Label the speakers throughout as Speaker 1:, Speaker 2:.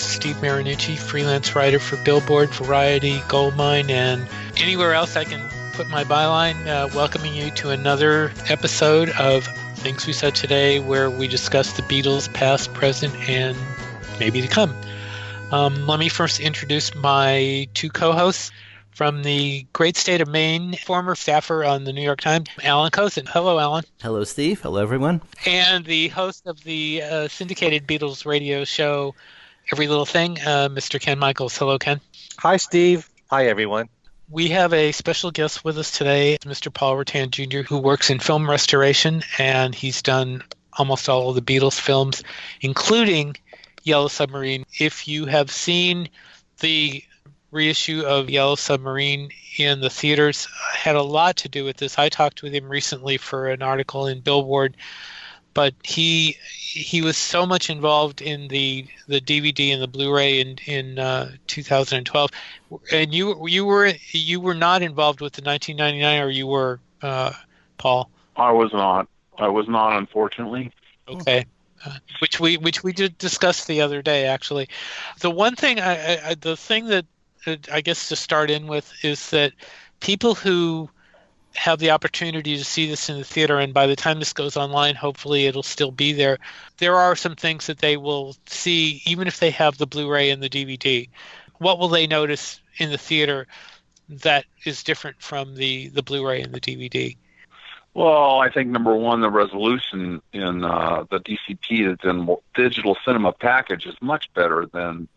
Speaker 1: Hello, everyone. This is Steve Marinucci, freelance writer for Billboard, Variety, Goldmine, and anywhere else I can put my byline. Uh, welcoming you to another episode of Things We Said Today, where we discuss the Beatles, past, present, and maybe to come. Um, let me first introduce my two co hosts from the great state of Maine, former staffer on the New York Times, Alan Kozinn. Hello, Alan.
Speaker 2: Hello, Steve. Hello, everyone.
Speaker 1: And the host of the uh, syndicated Beatles radio show, Every Little Thing, uh, Mr. Ken Michaels. Hello, Ken.
Speaker 3: Hi, Steve. Hi, everyone.
Speaker 1: We have a special guest with us today, Mr. Paul Rutan Jr., who works in film restoration, and he's done almost all of the Beatles films, including Yellow Submarine. If you have seen the reissue of Yellow Submarine in the theaters had a lot to do with this. I talked with him recently for an article in Billboard, but he he was so much involved in the the DVD and the Blu-ray in in uh, 2012. And you you were you were not involved with the 1999, or you were, uh, Paul?
Speaker 4: I was not. I was not, unfortunately.
Speaker 1: Okay. Uh, which we which we did discuss the other day actually the one thing I, I, the thing that I guess to start in with is that people who have the opportunity to see this in the theater, and by the time this goes online, hopefully it'll still be there. There are some things that they will see, even if they have the Blu-ray and the DVD. What will they notice in the theater that is different from the the Blu-ray and the DVD?
Speaker 4: Well, I think number one, the resolution in uh, the DCP that's in digital cinema package is much better than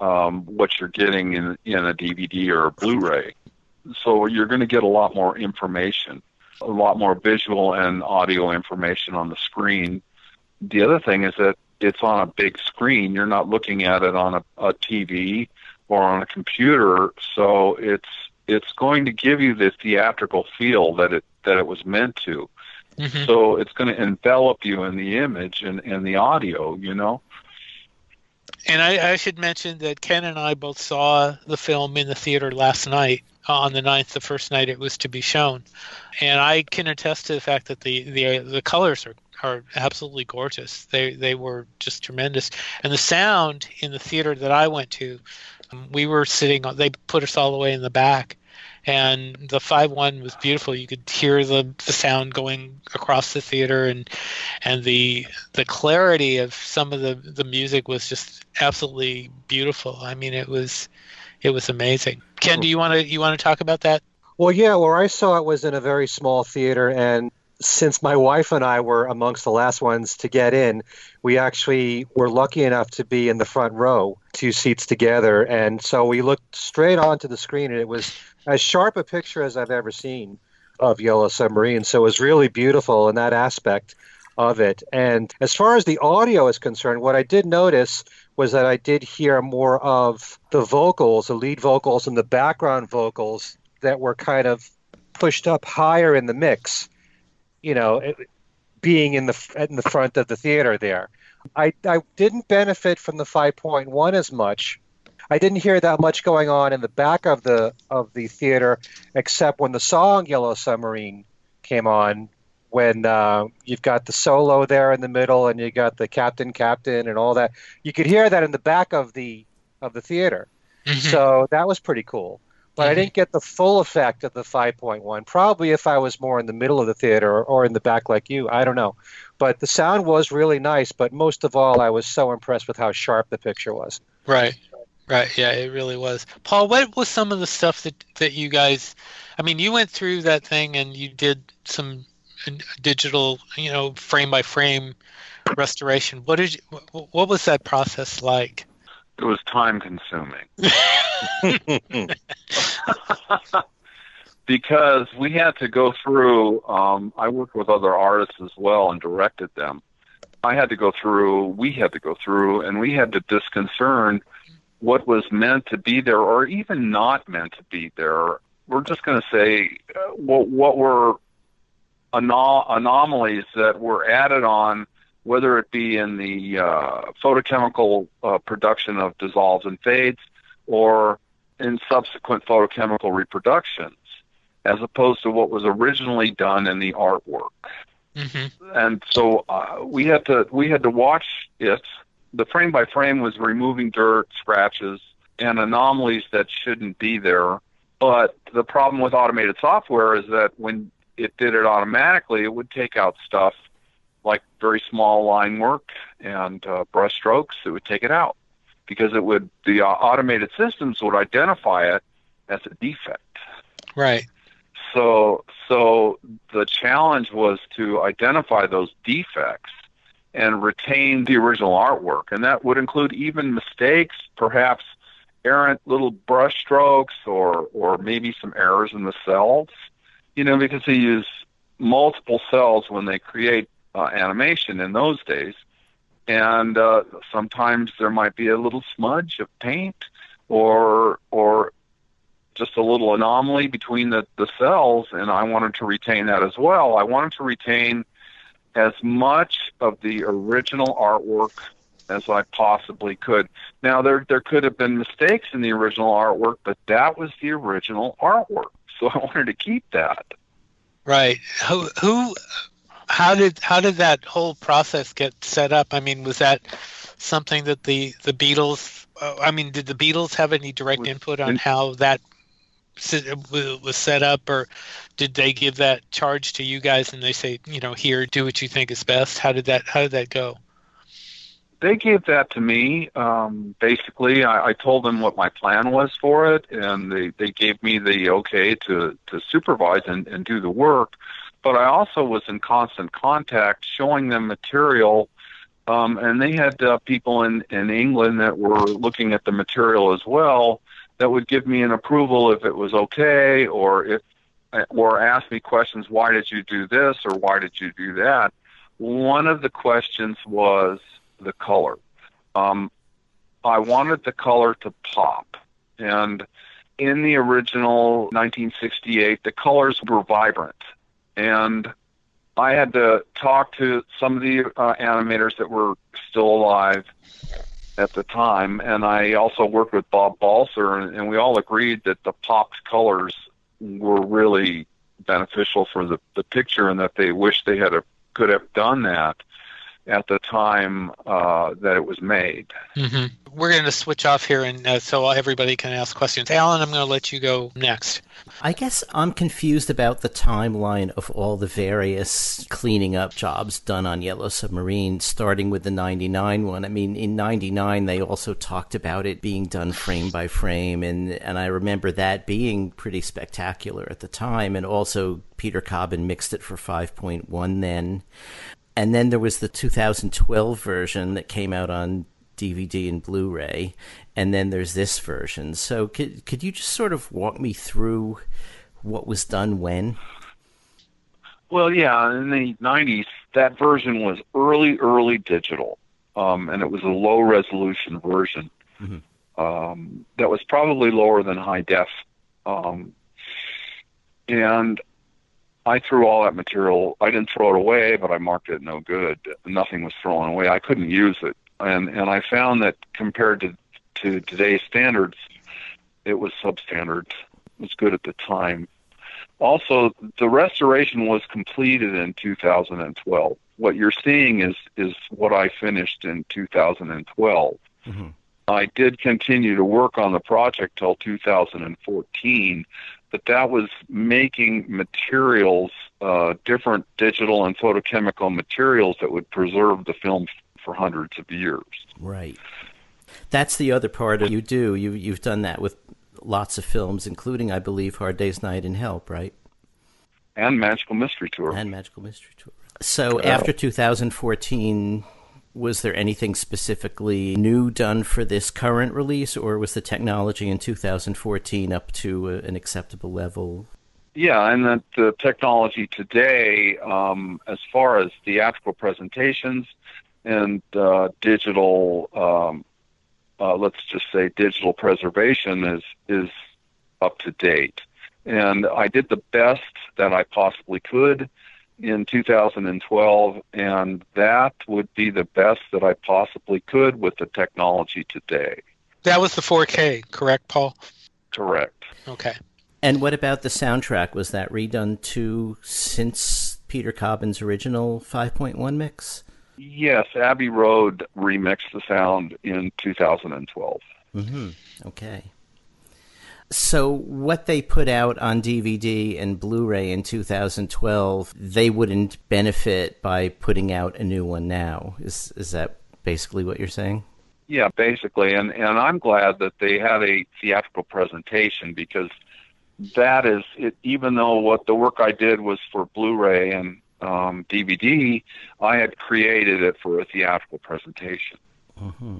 Speaker 4: um, what you're getting in in a DVD or a Blu-ray. So you're going to get a lot more information, a lot more visual and audio information on the screen. The other thing is that it's on a big screen. You're not looking at it on a, a TV or on a computer, so it's it's going to give you the theatrical feel that it that it was meant to. Mm-hmm. So it's going to envelop you in the image and, and the audio, you know.
Speaker 1: And I, I, should mention that Ken and I both saw the film in the theater last night on the 9th, the first night it was to be shown. And I can attest to the fact that the the the colors are are absolutely gorgeous. They they were just tremendous. And the sound in the theater that I went to, um, we were sitting. They put us all the way in the back, and the five one was beautiful. You could hear the, the sound going across the theater, and and the the clarity of some of the the music was just absolutely beautiful. I mean, it was it was amazing. Ken, do you want to you want to talk about that?
Speaker 3: Well, yeah. Where I saw it was in a very small theater, and since my wife and I were amongst the last ones to get in, we actually were lucky enough to be in the front row, two seats together, and so we looked straight onto the screen, and it was as sharp a picture as I've ever seen of Yellow Submarine. So it was really beautiful in that aspect of it. And as far as the audio is concerned, what I did notice was that I did hear more of the vocals, the lead vocals and the background vocals that were kind of pushed up higher in the mix. You know, it, being in the in the front of the theater there. I, I didn't benefit from the 5.1 as much I didn't hear that much going on in the back of the of the theater, except when the song "Yellow Submarine" came on. When uh, you've got the solo there in the middle, and you got the captain, captain, and all that, you could hear that in the back of the of the theater. Mm-hmm. So that was pretty cool. But mm-hmm. I didn't get the full effect of the 5.1. Probably if I was more in the middle of the theater or, or in the back like you, I don't know. But the sound was really nice. But most of all, I was so impressed with how sharp the picture was.
Speaker 1: Right. Right. Yeah, it really was. Paul, what was some of the stuff that that you guys? I mean, you went through that thing and you did some digital, you know, frame by frame restoration. What did you, what was that process like?
Speaker 4: It was time consuming. because we had to go through um, I worked with other artists as well and directed them. I had to go through, we had to go through and we had to disconcern what was meant to be there or even not meant to be there. We're just going to say uh, what, what were anom- anomalies that were added on, whether it be in the uh, photochemical uh, production of dissolves and fades or in subsequent photochemical reproductions, as opposed to what was originally done in the artwork. Mm-hmm. And so uh, we had to we had to watch it the frame by frame was removing dirt, scratches, and anomalies that shouldn't be there. But the problem with automated software is that when it did it automatically, it would take out stuff like very small line work and uh, brush strokes. It would take it out because it would the uh, automated systems would identify it as a defect.
Speaker 1: Right.
Speaker 4: So so the challenge was to identify those defects and retain the original artwork, and that would include even mistakes, perhaps errant little brush strokes or or maybe some errors in the cels. You know, because they use multiple cels when they create uh, animation in those days, and uh, sometimes there might be a little smudge of paint or or just a little anomaly between the, the cels, and I wanted to retain that as well. I wanted to retain as much of the original artwork as I possibly could. Now there there could have been mistakes in the original artwork, but that was the original artwork. So I wanted to keep that.
Speaker 1: Right. Who who how did how did that whole process get set up? I mean, was that something that the the Beatles uh, I mean, did the Beatles have any direct input on how that was set up or did they give that charge to you guys and they say you know here do what you think is best how did that how did that go
Speaker 4: they gave that to me um basically. I, I told them what my plan was for it and they they gave me the okay to to supervise and, and do the work. But i also was in constant contact showing them material um and they had uh, people in in england that were looking at the material as well that would give me an approval if it was okay or if or ask me questions why did you do this or why did you do that? One of the questions was the color. Um, i wanted the color to pop. And in the original 1968 the colors were vibrant. And i had to talk to some of the uh, animators that were still alive at the time, and I also worked with Bob Balser, and, and we all agreed that the popped colors were really beneficial for the the picture, and that they wish they had a, could have done that at the time uh, that it was made.
Speaker 1: Mm-hmm. We're going to switch off here, and uh, so everybody can ask questions. Alan, I'm going to let you go next.
Speaker 2: I guess I'm confused about the timeline of all the various cleaning up jobs done on Yellow Submarine, starting with the 99 one. I mean, in 99, they also talked about it being done frame by frame, and, and I remember that being pretty spectacular at the time, and also Peter Cobbin mixed it for 5.1 then and then there was the 2012 version that came out on DVD and Blu-ray, and then there's this version. So could could you just sort of walk me through what was done when?
Speaker 4: Well, yeah, in the 90s, that version was early, early digital, um, and it was a low resolution version. Mm-hmm. Um, that was probably lower than high def. Um, and I threw all that material. I didn't throw it away, but I marked it no good. Nothing was thrown away. I couldn't use it, and and I found that compared to to today's standards, it was substandard. It was good at the time. Also, the restoration was completed in 2012. What you're seeing is is what I finished in 2012. Mm-hmm. I did continue to work on the project till 2014, but that was making materials, uh, different digital and photochemical materials that would preserve the film for hundreds of years.
Speaker 2: Right. That's the other part of you do. You you've done that with lots of films, including, I believe, Hard Day's Night and Help, right?
Speaker 4: And Magical Mystery Tour.
Speaker 2: And Magical Mystery Tour. So after 2014, was there anything specifically new done for this current release, or was the technology in 2014 up to a, an acceptable level?
Speaker 4: Yeah, and that the technology today, um, as far as theatrical presentations and uh, digital, um, uh, let's just say digital preservation, is is up to date. And I did the best that I possibly could in 2012, and that would be the best that I possibly could with the technology today.
Speaker 1: That was the 4K, correct, Paul?
Speaker 4: Correct.
Speaker 1: Okay.
Speaker 2: And what about the soundtrack? Was that redone too since Peter Cobbin's original 5.1 mix?
Speaker 4: Yes, Abbey Road remixed the sound in 2012.
Speaker 2: Mm-hmm. Okay. So, what they put out on DVD and Blu ray in 2012, they wouldn't benefit by putting out a new one now. Is, is that basically what you're saying?
Speaker 4: Yeah, basically. And, and I'm glad that they had a theatrical presentation because that is, it, even though what the work I did was for Blu ray and um, DVD, I had created it for a theatrical presentation.
Speaker 2: Mm-hmm.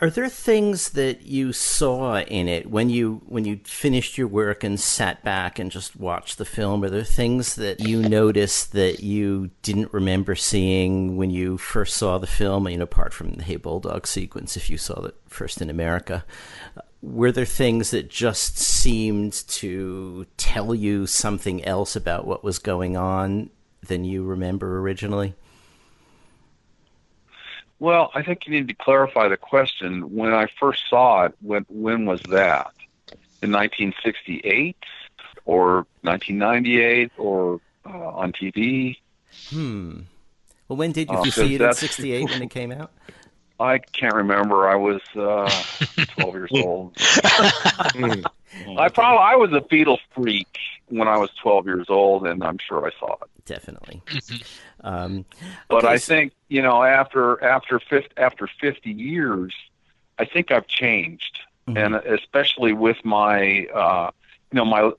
Speaker 2: Are there things that you saw in it when you when you finished your work and sat back and just watched the film? Are there things that you noticed that you didn't remember seeing when you first saw the film? You know, apart from the Hey Bulldog sequence, if you saw it first in America, were there things that just seemed to tell you something else about what was going on than you remember originally?
Speaker 4: Well, I think you need to clarify the question. When I first saw it, when when was that? In 1968 or 1998 or uh, on TV?
Speaker 2: Hmm. Well, when did you, uh, you see it in '68 when it came out?
Speaker 4: I can't remember. I was uh, 12 years old. I probably I was a Beatles freak when I was 12 years old, and I'm sure I saw it.
Speaker 2: Definitely. Um,
Speaker 4: but okay, I think you know after after 50, after 50 years, I think I've changed, mm-hmm. and especially with my uh, you know my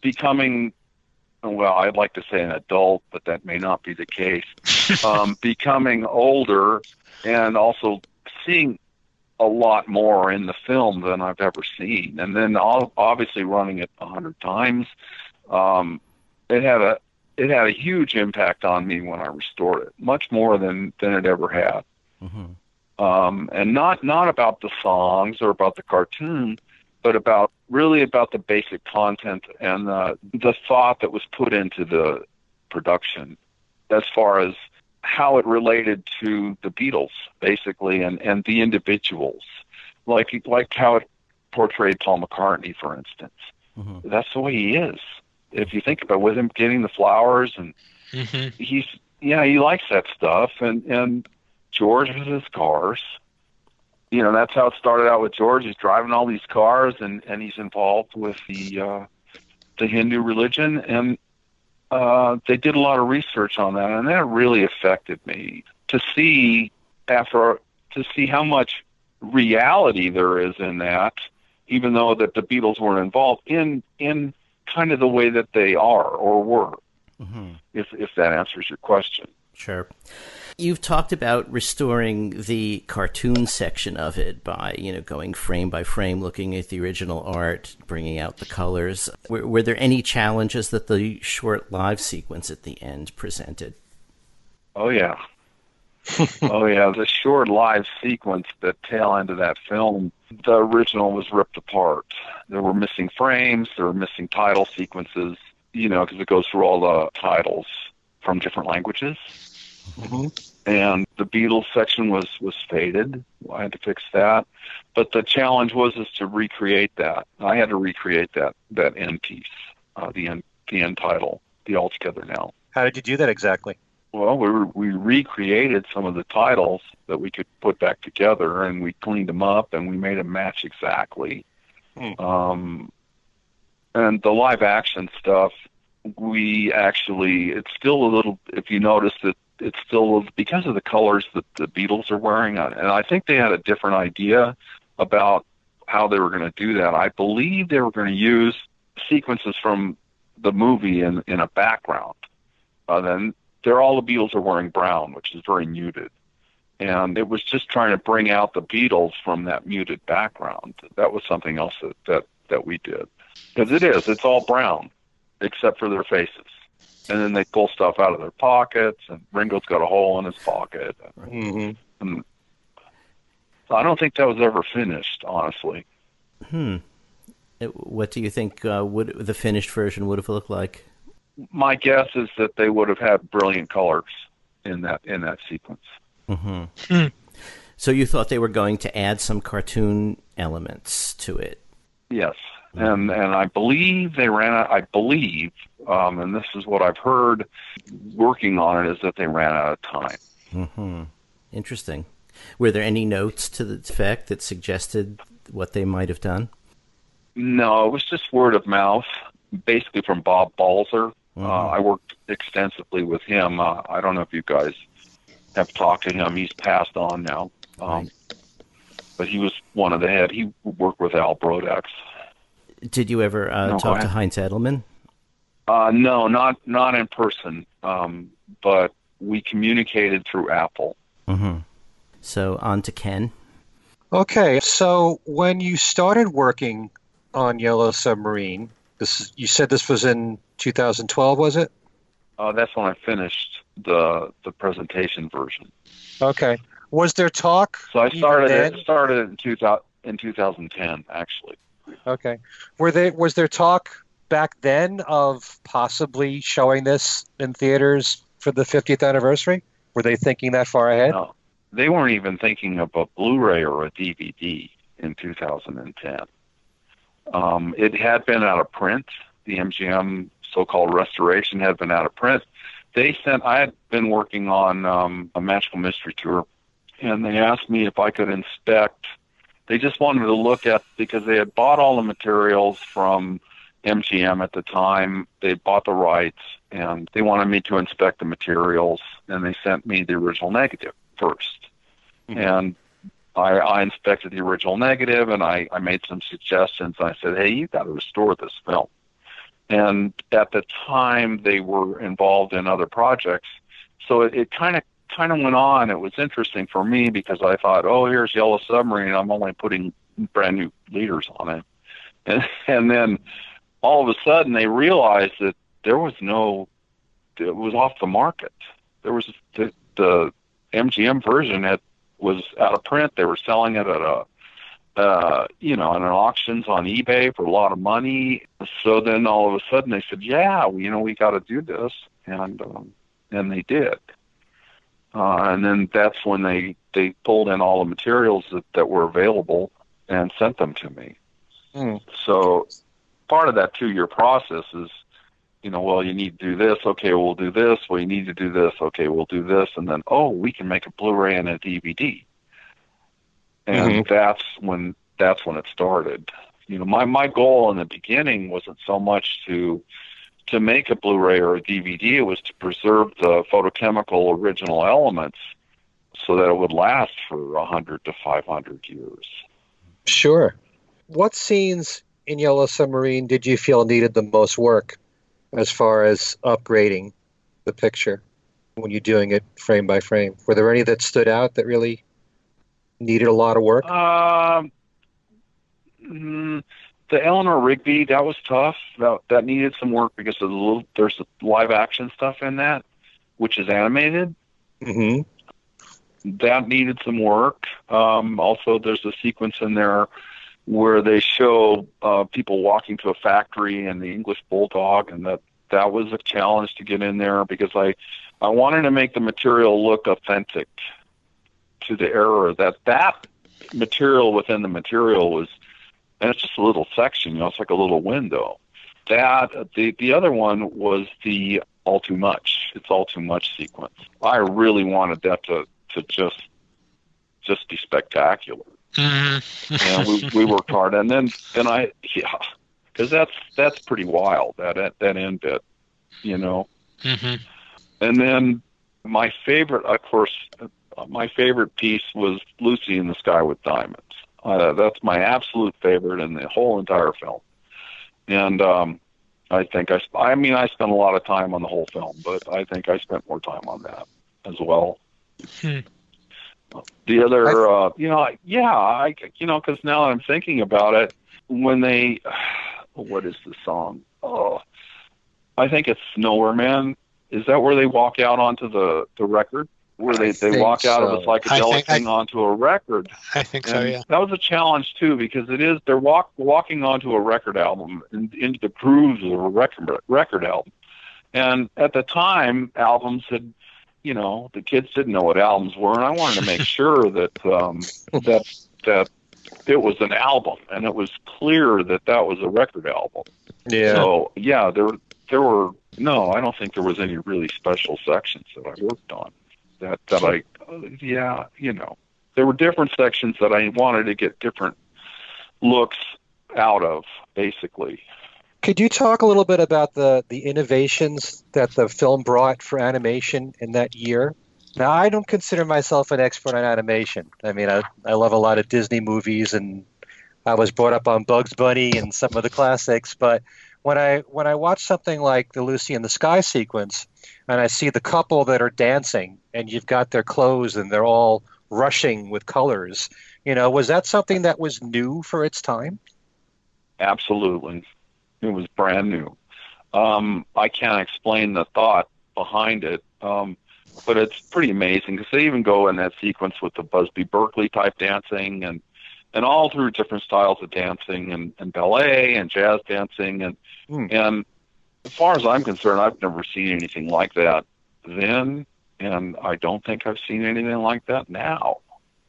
Speaker 4: becoming well, I'd like to say an adult, but that may not be the case. um, becoming older and also seeing a lot more in the film than I've ever seen, and then obviously running it a hundred times, um, it had a it had a huge impact on me when I restored it, much more than than it ever had. Mm-hmm. Um, and not not about the songs or about the cartoon, but about really about the basic content and the the thought that was put into the production, as far as how it related to the Beatles, basically, and and the individuals, like like how it portrayed Paul McCartney, for instance. Mm-hmm. That's the way he is if you think about it, with him getting the flowers and mm-hmm. he's yeah he likes that stuff and and George has his cars. You know that's how it started out with George. He's driving all these cars and and he's involved with the uh, the Hindu religion and uh, they did a lot of research on that and that really affected me to see after to see how much reality there is in that even though that the Beatles weren't involved in in kind of the way that they are or were. Mm-hmm. If if that answers your question.
Speaker 2: Sure. You've talked about restoring the cartoon section of it by, you know, going frame by frame, looking at the original art, bringing out the colors. Were, were there any challenges that the short live sequence at the end presented?
Speaker 4: Oh yeah, oh yeah, the short live sequence, the tail end of that film, the original was ripped apart. There were missing frames, there were missing title sequences, you know, because it goes through all the titles from different languages. Mm-hmm. And the Beatles section was was faded. I had to fix that, but the challenge was is to recreate that. I had to recreate that that end piece, uh, the end the end title, the all together now.
Speaker 3: How did you do that exactly?
Speaker 4: Well, we we recreated some of the titles that we could put back together, and we cleaned them up, and we made them match exactly. Hmm. Um, and the live action stuff, we actually it's still a little. If you notice that it's still because of the colors that the Beatles are wearing, uh, and I think they had a different idea about how they were going to do that. I believe they were going to use sequences from the movie in in a background. Uh, then they're all the Beatles are wearing brown, which is very muted. And it was just trying to bring out the Beatles from that muted background. That was something else that that, that we did. Because it is, it's all brown, except for their faces. And then they pull stuff out of their pockets, and Ringo's got a hole in his pocket. Mm-hmm. So I don't think that was ever finished, honestly.
Speaker 2: Hmm. What do you think uh, would the finished version would have looked like?
Speaker 4: my guess is that they would have had brilliant colors in that in that sequence.
Speaker 2: Mm-hmm. Hmm. So you thought they were going to add some cartoon elements to it?
Speaker 4: Yes. And and I believe they ran. Out, I believe um, and this is what I've heard working on it, is that they ran out of time.
Speaker 2: Mm-hmm. Interesting. Were there any notes to the effect that suggested what they might have done?
Speaker 4: No, it was just word of mouth, basically from Bob Balser. Uh, I worked extensively with him. Uh, I don't know if you guys have talked to him. He's passed on now. Um, But he was one of the head. He worked with Al Brodax.
Speaker 2: Did you ever uh,
Speaker 4: No,
Speaker 2: talk
Speaker 4: I-
Speaker 2: to Heinz Edelmann?
Speaker 4: Uh, no, not not in person, um, but we communicated through Apple.
Speaker 2: Mm-hmm. So on to Ken.
Speaker 3: Okay, so when you started working on Yellow Submarine, this is, you said this was in 2012, was it?
Speaker 4: Uh, that's when I finished the the presentation version.
Speaker 3: Okay. Was there talk?
Speaker 4: So I started it started in 2000 in 2010 actually.
Speaker 3: Okay. Were they was there talk back then of possibly showing this in theaters for the 50th anniversary? Were they thinking that far ahead?
Speaker 4: No, they weren't even thinking of a Blu-ray or a DVD in 2010. Um, it had been out of print. The MGM so-called restoration had been out of print. They sent. I had been working on um, a magical mystery tour, and they asked me if I could inspect. They just wanted to look at because they had bought all the materials from MGM at the time. They bought the rights, and they wanted me to inspect the materials, and they sent me the original negative 1st mm-hmm. And I, I inspected the original negative, and I, I made some suggestions. I said, "Hey, you've got to restore this film." And at the time, they were involved in other projects, so it, it kind of kind of went on. It was interesting for me because I thought, "Oh, here's Yellow Submarine. I'm only putting brand new leaders on it," and and then all of a sudden they realized that there was no, it was off the market. There was the the MGM version had was out of print. They were selling it at a, uh, you know, in auctions on eBay for a lot of money. So then all of a sudden they said, "Yeah, you know, we got to do this," and um, and they did. Uh, and then that's when they they pulled in all the materials that, that were available and sent them to me.
Speaker 3: Hmm.
Speaker 4: So part of that two year process is, you know, well, you need to do this. Okay, we'll do this. Well, you need to do this. Okay, we'll do this. And then, oh, we can make a Blu-ray and a DVD. And that's when that's when it started. You know, my my goal in the beginning wasn't so much to to make a Blu-ray or a DVD. It was to preserve the photochemical original elements so that it would last for hundred to five hundred years.
Speaker 3: Sure. What scenes in Yellow Submarine did you feel needed the most work as far as upgrading the picture when you're doing it frame by frame? Were there any that stood out that really needed a lot of work?
Speaker 4: Um, mm, the Eleanor Rigby that was tough. That that needed some work because of the little, there's live action stuff in that, which is animated.
Speaker 3: hmm
Speaker 4: That needed some work. Um, also, there's a sequence in there where they show uh, people walking to a factory and the English bulldog, and that that was a challenge to get in there because I I wanted to make the material look authentic to the era that that material within the material was and it's just a little section you know it's like a little window that the the other one was the all too much it's all too much sequence i really wanted that to to just just be spectacular
Speaker 1: Mhm.
Speaker 4: and we we worked hard and then then i yeah because that's that's pretty wild that that end bit you know
Speaker 1: Mhm.
Speaker 4: and then my favorite, of course, uh, my favorite piece was Lucy in the Sky with Diamonds. Uh, that's my absolute favorite in the whole entire film. And um, I think I, sp- I mean, I spent a lot of time on the whole film, but I think I spent more time on that as well.
Speaker 1: Hmm.
Speaker 4: The other, uh, you know, I- yeah, I, you know, because now I'm thinking about it, when they, what is the song? Oh, I think it's Nowhere Man. Is that where they walk out onto the the record? Where
Speaker 3: I
Speaker 4: they they
Speaker 3: think
Speaker 4: walk out of a
Speaker 3: so.
Speaker 4: Psychedelic
Speaker 1: think- I-
Speaker 4: thing onto a record?
Speaker 1: I think so. Yeah.
Speaker 4: That was a challenge too because it is they're walk walking onto a record album in, into the grooves of a record record album, and at the time albums had, you know, the kids didn't know what albums were, and I wanted to make sure that um, that that it was an album and it was clear that that was a record album.
Speaker 3: Yeah.
Speaker 4: So yeah, there there were no, I don't think there was any really special sections that I worked on. That that I, yeah, you know, there were different sections that I wanted to get different looks out of, basically.
Speaker 3: Could you talk a little bit about the the innovations that the film brought for animation in that year? Now, I don't consider myself an expert on animation. I mean, I, I love a lot of Disney movies, and I was brought up on Bugs Bunny and some of the classics. But when I when I watch something like the Lucy in the Sky sequence, and I see the couple that are dancing, and you've got their clothes, and they're all rushing with colors, you know, was that something that was new for its time?
Speaker 4: Absolutely, it was brand new. Um, I can't explain the thought behind it. Um, but it's pretty amazing because they even go in that sequence with the Busby Berkeley type dancing and and all through different styles of dancing and, and ballet and jazz dancing and mm. and as far as I'm concerned, I've never seen anything like that then, and I don't think I've seen anything like that now.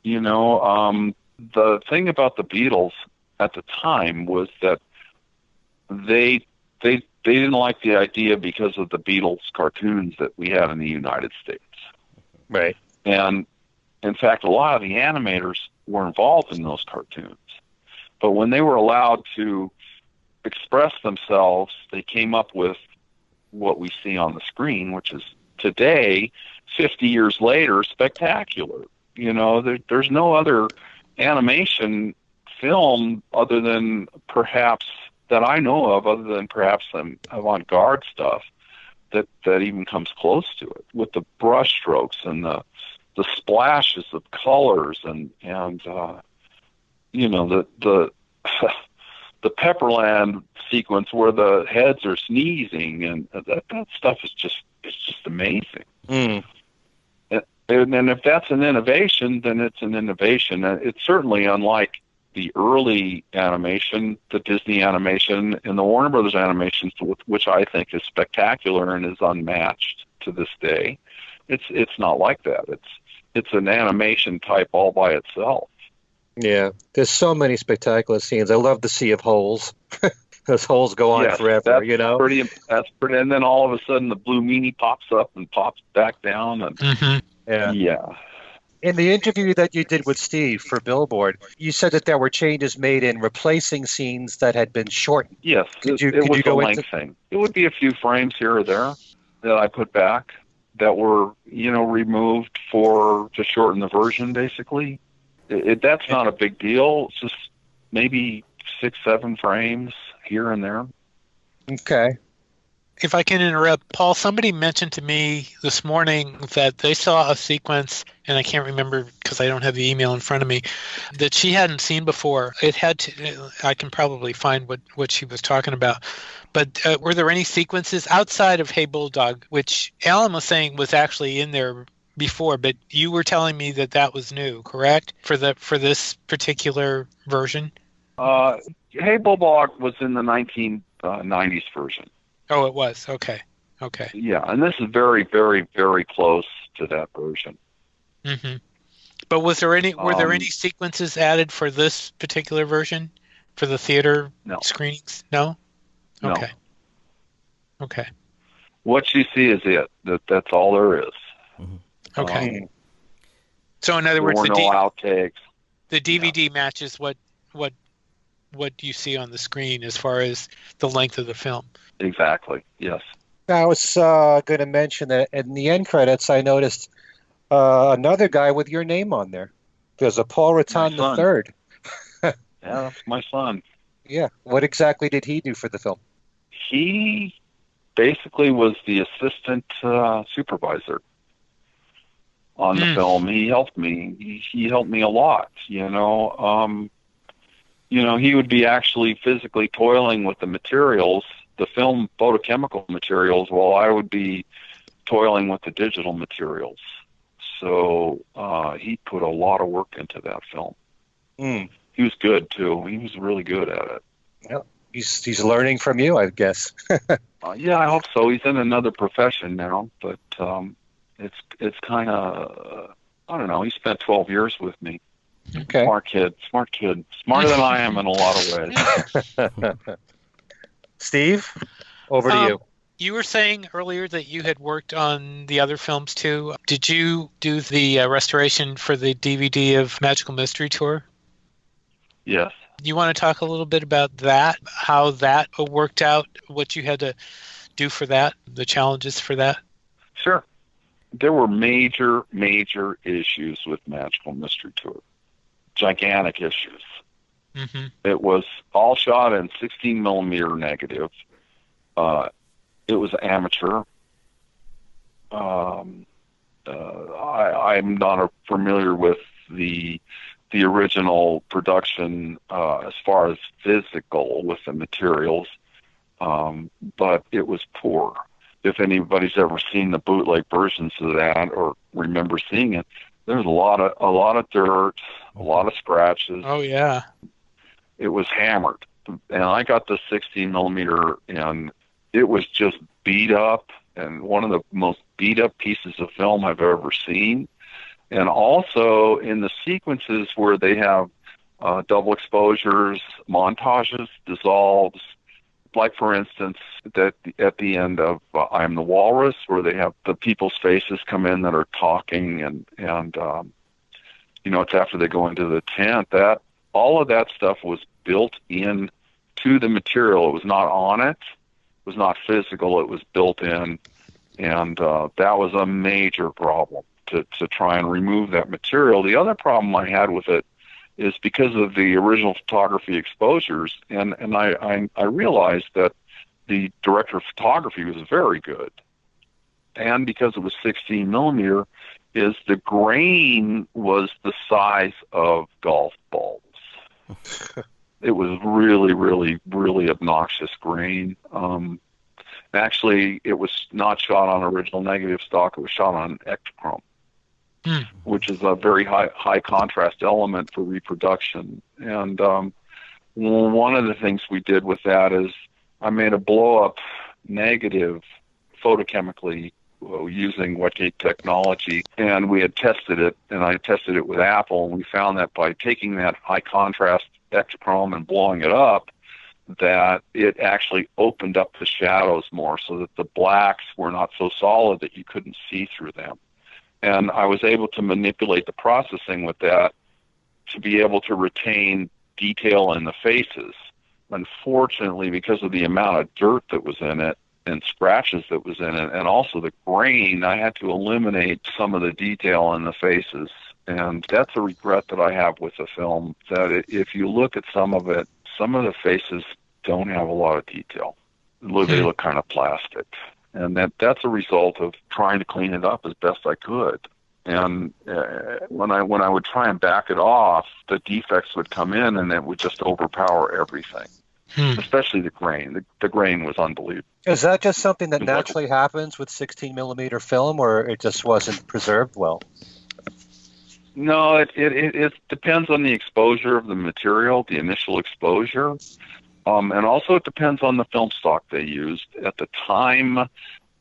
Speaker 4: You know, um, the thing about the Beatles at the time was that they they they didn't like the idea because of the Beatles cartoons that we had in the United States.
Speaker 3: Right.
Speaker 4: And in fact, a lot of the animators were involved in those cartoons. But when they were allowed to express themselves, they came up with what we see on the screen, which is today, 50 years later, spectacular. You know, there, there's no other animation film other than perhaps that I know of, other than perhaps some avant-garde stuff, that that even comes close to it with the brush strokes and the the splashes of colors and and uh, you know the the the Pepperland sequence where the heads are sneezing and that that stuff is just it's just amazing.
Speaker 3: Mm.
Speaker 4: And, and if that's an innovation, then it's an innovation. It's certainly unlike the early animation, the Disney animation, and the Warner Brothers animations, which I think is spectacular and is unmatched to this day. It's it's not like that. It's it's an animation type all by itself.
Speaker 3: Yeah, there's so many spectacular scenes. I love the Sea of Holes. Those holes go on
Speaker 4: yes,
Speaker 3: forever,
Speaker 4: that's
Speaker 3: you know.
Speaker 4: Pretty, that's pretty. And then all of a sudden, the blue meanie pops up and pops back down, and
Speaker 1: mm-hmm.
Speaker 3: yeah,
Speaker 4: yeah.
Speaker 3: In the interview that you did with Steve for Billboard, you said that there were changes made in replacing scenes that had been shortened.
Speaker 4: Yes,
Speaker 3: Could
Speaker 4: it,
Speaker 3: you-
Speaker 4: it
Speaker 3: could
Speaker 4: was
Speaker 3: you go
Speaker 4: a
Speaker 3: into-
Speaker 4: thing. It would be a few frames here or there that I put back that were, you know, removed for to shorten the version. Basically, it, it, that's not a big deal. It's just maybe six, seven frames here and there.
Speaker 3: Okay.
Speaker 1: If I can interrupt, Paul, somebody mentioned to me this morning that they saw a sequence, and I can't remember because I don't have the email in front of me, that she hadn't seen before. It had to, I can probably find what, what she was talking about. But uh, were there any sequences outside of Hey Bulldog, which Alan was saying was actually in there before, but you were telling me that that was new, correct? For the for this particular version?
Speaker 4: Uh, hey Bulldog was in the 1990s version.
Speaker 1: Oh, it was. Okay. Okay.
Speaker 4: Yeah, and this is very, very, very close to that version.
Speaker 1: hmm But was there any were there
Speaker 4: Um,
Speaker 1: any sequences added for this particular version for the theater
Speaker 4: No.
Speaker 1: screenings? No.
Speaker 4: No.
Speaker 1: Okay. Okay.
Speaker 4: What you see is it. That that's all there is.
Speaker 1: Okay.
Speaker 4: Um,
Speaker 1: so in other words, the,
Speaker 4: no
Speaker 1: D-
Speaker 4: outtakes.
Speaker 1: the DVD matches what what what you see on the screen as far as the length of the film.
Speaker 4: Exactly. Yes.
Speaker 3: I was uh, going to mention that in the end credits, I noticed uh, another guy with your name on there. There's a Paul Rutan
Speaker 4: the
Speaker 3: third.
Speaker 4: Yeah, that's my son.
Speaker 3: Yeah. What exactly did he do for the film?
Speaker 4: He basically was the assistant uh, supervisor on the
Speaker 1: Hmm.
Speaker 4: film. He helped me. He, he helped me a lot. You know. Um, you know, he would be actually physically toiling with the materials, the film photochemical materials, while I would be toiling with the digital materials. So uh, he put a lot of work into that film.
Speaker 3: Mm.
Speaker 4: He was good too. He was really good at it.
Speaker 3: Yeah, He's he's learning from you, I guess.
Speaker 4: Uh, yeah, I hope so. He's in another profession now, but um, it's it's kind of I don't know. He spent 12 years with me.
Speaker 3: Okay.
Speaker 4: Smart kid, smart kid, smarter than I am in a lot of ways.
Speaker 3: Steve, over to
Speaker 1: Um,
Speaker 3: you.
Speaker 1: You were saying earlier that you had worked on the other films too. Did you do the uh, restoration for the DVD of Magical Mystery Tour?
Speaker 4: Yes.
Speaker 1: You want to talk a little bit about that, how that worked out, what you had to do for that, the challenges for that?
Speaker 4: Sure. There were major, major issues with Magical Mystery Tour. Gigantic issues.
Speaker 1: Mm-hmm.
Speaker 4: It was all shot in 16 millimeter negative. Uh, it was amateur. Um, uh, I, I'm not familiar with the the original production uh, as far as physical with the materials, um, but it was poor. If anybody's ever seen the bootleg versions of that or remember seeing it, there's a lot of a lot of dirt, a lot of scratches.
Speaker 1: Oh yeah,
Speaker 4: it was hammered, and I got the 16 millimeter, and it was just beat up, and one of the most beat up pieces of film I've ever seen. And also in the sequences where they have uh, double exposures, montages, dissolves, like for instance, that at the end of uh, "I Am the Walrus," where they have the people's faces come in that are talking, and and um, you know it's after they go into the tent. That all of that stuff was built in to the material. It was not on it. It was not physical. It was built in, and uh, that was a major problem to to try and remove that material. The other problem I had with it is because of the original photography exposures, and and I I, I realized that the director of photography was very good, and because it was 16 millimeter, is the grain was the size of golf balls. it was really, really, really obnoxious grain. Um, actually, it was not shot on original negative stock. It was shot on Ektachrome
Speaker 1: Hmm.
Speaker 4: which is a very high high contrast element for reproduction. And um, one of the things we did with that is I made a blow up negative photochemically uh, using wetgate technology, and we had tested it, and I tested it with Apple, and we found that by taking that high contrast Ektachrome and blowing it up, that it actually opened up the shadows more so that the blacks were not so solid that you couldn't see through them and I was able to manipulate the processing with that to be able to retain detail in the faces. Unfortunately, because of the amount of dirt that was in it and scratches that was in it, and also the grain, I had to eliminate some of the detail in the faces. And that's a regret that I have with the film. That if you look at some of it, some of the faces don't have a lot of detail. They look hmm. kind of plastic and that that's a result of trying to clean it up as best I could. And uh, when I when I would try and back it off, the defects would come in, and it would just overpower everything.
Speaker 1: Hmm.
Speaker 4: Especially the grain. The, the grain was unbelievable.
Speaker 3: Is that just something that
Speaker 4: Exactly.
Speaker 3: naturally happens with 16 millimeter film, or it just wasn't preserved well?
Speaker 4: No, it, it it it depends on the exposure of the material, the initial exposure, um, and also it depends on the film stock they used at the time.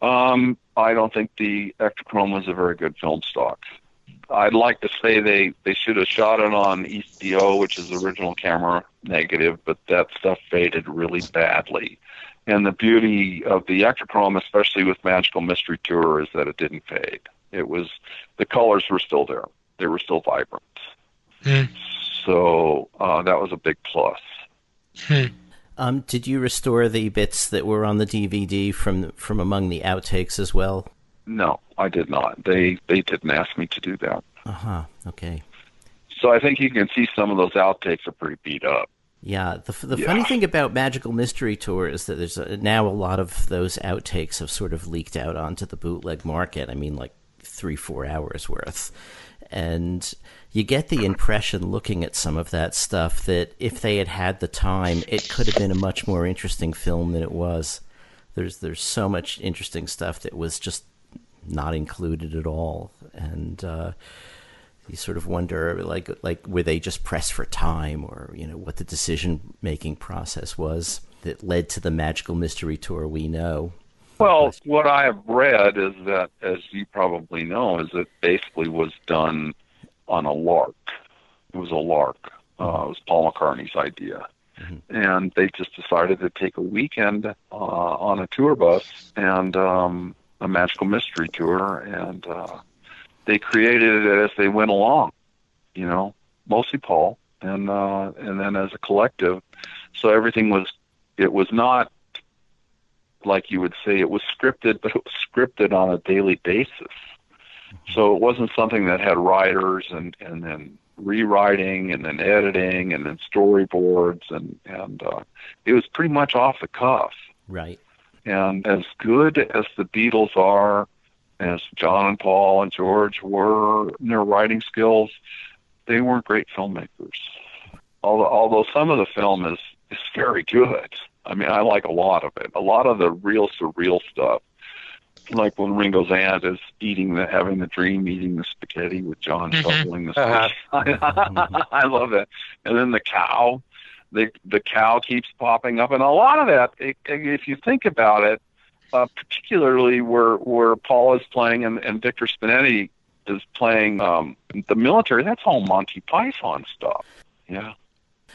Speaker 4: Um, I don't think the Ektachrome was a very good film stock. I'd like to say they they should have shot it on ECO, which is original camera negative, but that stuff faded really badly. And the beauty of the Ektachrome, especially with Magical Mystery Tour, is that it didn't fade. It was the colors were still there; they were still vibrant.
Speaker 1: Hmm.
Speaker 4: So uh, that was a big plus.
Speaker 1: Hmm.
Speaker 2: Um, did you restore the bits that were on the DVD from from among the outtakes as well?
Speaker 4: No, I did not. They they didn't ask me to do that.
Speaker 2: Uh huh. Okay.
Speaker 4: So I think you can see some of those outtakes are pretty beat up.
Speaker 2: Yeah. The the
Speaker 4: Yeah.
Speaker 2: funny thing about Magical Mystery Tour is that there's a, now a lot of those outtakes have sort of leaked out onto the bootleg market. I mean, like three four hours worth, and you get the impression looking at some of that stuff that if they had had the time, it could have been a much more interesting film than it was. There's there's so much interesting stuff that was just not included at all, and uh, you sort of wonder like like were they just pressed for time, or you know what the decision making process was that led to the magical mystery tour we know.
Speaker 4: Well, what I have read is that, as you probably know, is it basically was done on a lark. It was a lark. Uh, it was Paul McCartney's idea, Mm-hmm. And they just decided to take a weekend uh, on a tour bus and um, a magical mystery tour, and uh, they created it as they went along. You know, mostly Paul, and uh, and then as a collective. So everything was it was not like you would say it was scripted, but it was scripted on a daily basis. So it wasn't something that had writers and and then rewriting and then editing and then storyboards and and uh, it was pretty much off the cuff.
Speaker 2: Right.
Speaker 4: And as good as the Beatles are, as John and Paul and George were in their writing skills, they weren't great filmmakers. Although, although some of the film is is very good. I mean, I like a lot of it. A lot of the real surreal stuff like when Ringo's aunt is eating the having the dream eating the spaghetti with John mm-hmm. shoveling the uh-huh. I love it. And then the cow, the the cow keeps popping up, and a lot of that, it, if you think about it, uh, particularly where where Paul is playing and, and Victor Spinetti is playing um, the military, that's all Monty Python stuff. Yeah.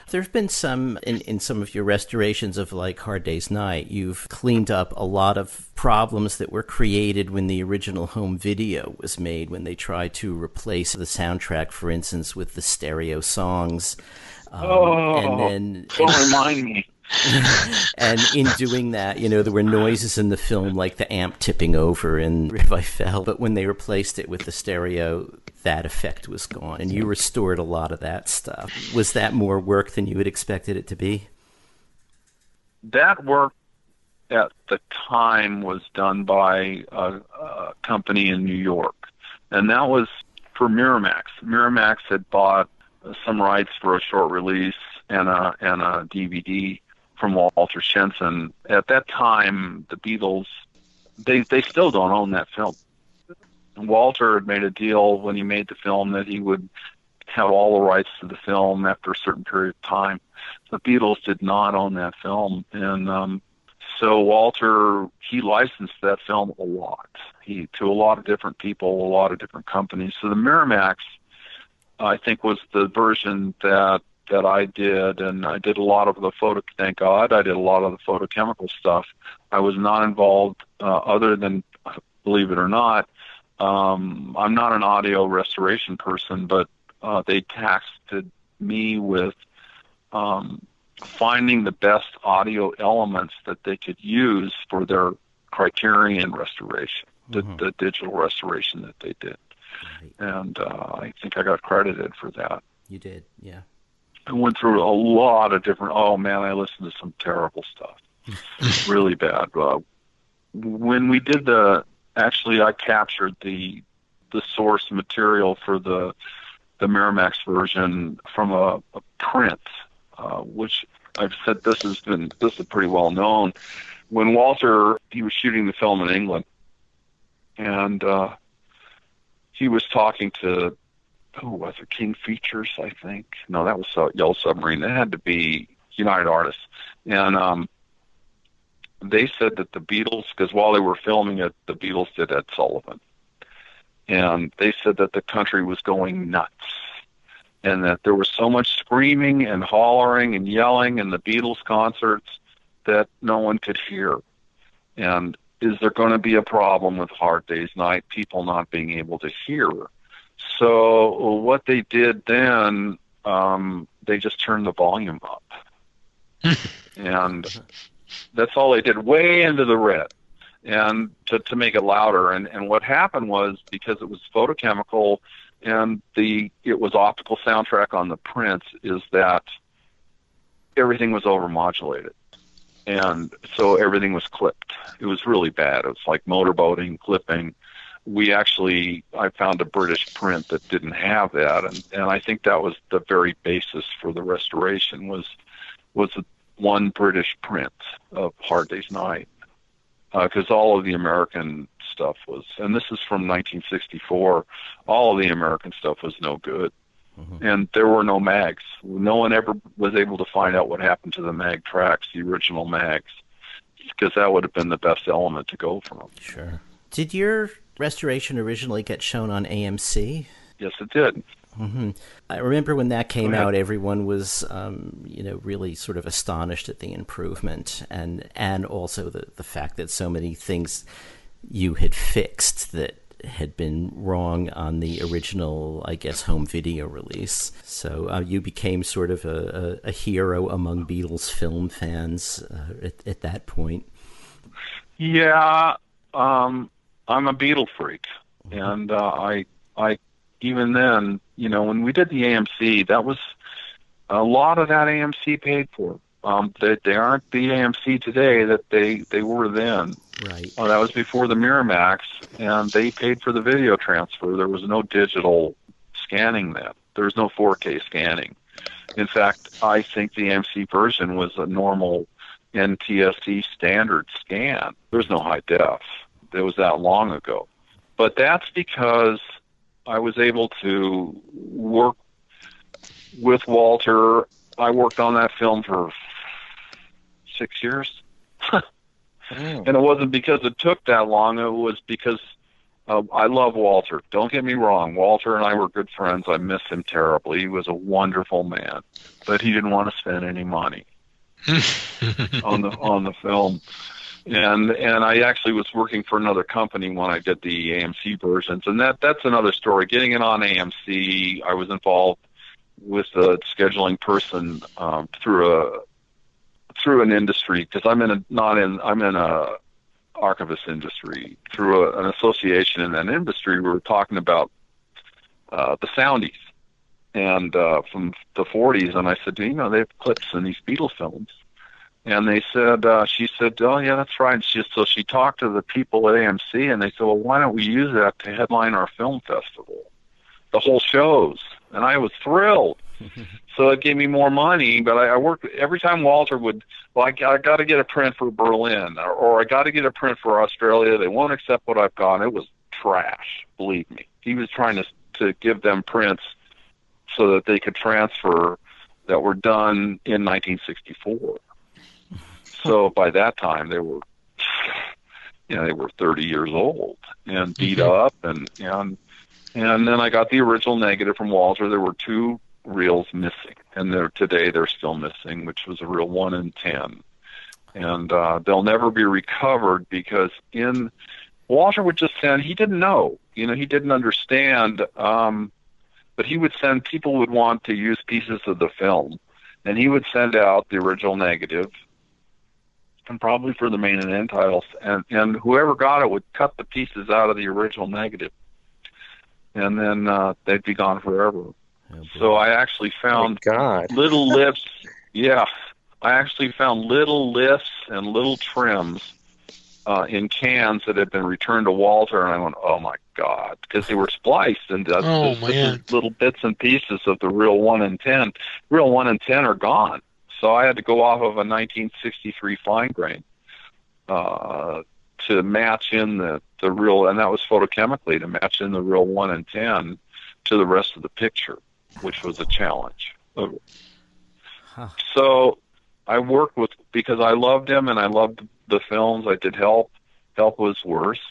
Speaker 2: There have been some in, in some of your restorations of like Hard Day's Night. You've cleaned up a lot of problems that were created when the original home video was made, when they tried to replace the soundtrack, for instance, with the stereo songs.
Speaker 4: Um, oh, and then don't remind me.
Speaker 2: And in doing that, you know, there were noises in the film like the amp tipping over If I Fell. But when they replaced it with the stereo, that effect was gone. And you restored a lot of that stuff. Was that more work than you had expected it to be?
Speaker 4: That work at the time was done by a, a company in New York. And that was for Miramax. Miramax had bought some rights for a short release and a and a DVD from Walter Shenson. At that time, the Beatles they they still don't own that film. Walter had made a deal when he made the film that he would have all the rights to the film after a certain period of time. The Beatles did not own that film, and um, so Walter he licensed that film a lot. He to a lot of different people, a lot of different companies. So the Miramax, I think, was the version that that I did, and I did a lot of the photo. Thank God, I did a lot of the photochemical stuff. I was not involved, uh, other than, believe it or not, um, I'm not an audio restoration person, but uh, they tasked me with um, finding the best audio elements that they could use for their Criterion restoration, mm-hmm. the, the digital restoration that they did. Right. And uh, I think I got credited for that.
Speaker 2: You did, yeah.
Speaker 4: I went through a lot of different. Oh man, I listened to some terrible stuff, really bad. Uh, when we did the, actually, I captured the the source material for the the Miramax version from a, a print, uh, which I've said this has been this is pretty well known. When Walter he was shooting the film in England, and uh, he was talking to who was it? King Features, I think. No, that was uh, Yellow Submarine. It had to be United Artists, and um, they said that the Beatles, because while they were filming it, the Beatles did Ed Sullivan, and they said that the country was going nuts, and that there was so much screaming and hollering and yelling in the Beatles concerts that no one could hear, and is there going to be a problem with Hard Day's Night? People not being able to hear so what they did then, um, they just turned the volume up, and that's all they did, way into the red, and to to make it louder. And and what happened was because it was photochemical, and the it was optical soundtrack on the prints, is that everything was overmodulated and so everything was clipped. It was really bad. It was like motorboating, clipping, we actually I found a British print that didn't have that, and and I think that was the very basis for the restoration was was one British print of Hard Day's Night because uh, all of the American stuff was, and this is from 1964. All of the American stuff was no good, mm-hmm. and there were no mags. No one ever was able to find out what happened to the mag tracks, the original mags, because that would have been the best element to go from.
Speaker 2: Sure. Did your restoration originally get shown on AMC?
Speaker 4: Yes, it did.
Speaker 2: Mm-hmm. I remember when that came out, everyone was, um, you know, really sort of astonished at the improvement, and and also the the fact that so many things you had fixed that had been wrong on the original, I guess, home video release. So uh, you became sort of a, a, a, hero among Beatles film fans uh, at, at, that point.
Speaker 4: Yeah, um, I'm a Beatle freak, mm-hmm. and uh, I, I, even then, you know, when we did the AMC, that was a lot of that AMC paid for. Um, they, they aren't the AMC today that they, they were then.
Speaker 2: Right.
Speaker 4: Well, that was before the Miramax, and they paid for the video transfer. There was no digital scanning then. There was no 4K scanning. In fact, I think the AMC version was a normal NTSC standard scan. There's no high def. It was that long ago. But that's because I was able to work with Walter. I worked on that film for six years. Mm. And it wasn't because it took that long. It was because uh, I love Walter. Don't get me wrong. Walter and I were good friends. I miss him terribly. He was a wonderful man, but he didn't want to spend any money on the on the film. And and I actually was working for another company when I did the AMC versions, and that that's another story. Getting it on AMC, I was involved with a scheduling person um, through a through an industry because I'm in a not in I'm in a archivist industry through a, an association in that industry. We were talking about uh, the Soundies and uh, from the 40s, and I said, "Do you know, they have clips in these Beatles films. And they said, uh, she said, oh yeah, that's right. And she, so she talked to the people at AMC, and they said, well, why don't we use that to headline our film festival, the whole shows? And I was thrilled. so it gave me more money. But I, I worked every time Walter would. Well, I, I got to get a print for Berlin, or, or I got to get a print for Australia. They won't accept what I've got. It was trash. Believe me. He was trying to to give them prints so that they could transfer that were done in 1964. So by that time they were, you know, they were 30 years old and beat mm-hmm. up, and and and then I got the original negative from Walter. There were two reels missing, and they're today they're still missing, which was a reel one in ten, and uh, they'll never be recovered because in Walter would just send. He didn't know, you know, he didn't understand, um, but he would send. People would want to use pieces of the film, and he would send out the original negative, and probably for the main and end titles, and and whoever got it would cut the pieces out of the original negative, and then uh, they'd be gone forever. Oh, so I actually found
Speaker 3: oh,
Speaker 4: little lifts. Yeah, I actually found little lifts and little trims uh, in cans that had been returned to Walter, and I went, "Oh my God!" Because they were spliced into
Speaker 1: oh,
Speaker 4: little bits and pieces of the reel one and ten. Reel one and ten are gone, so I had to go off of a 1963 fine grain uh, to match in the the reel, and that was photochemically to match in the reel one and ten to the rest of the picture which was a challenge. Huh. So I worked with because I loved him and I loved the films. I did help. Help was worse,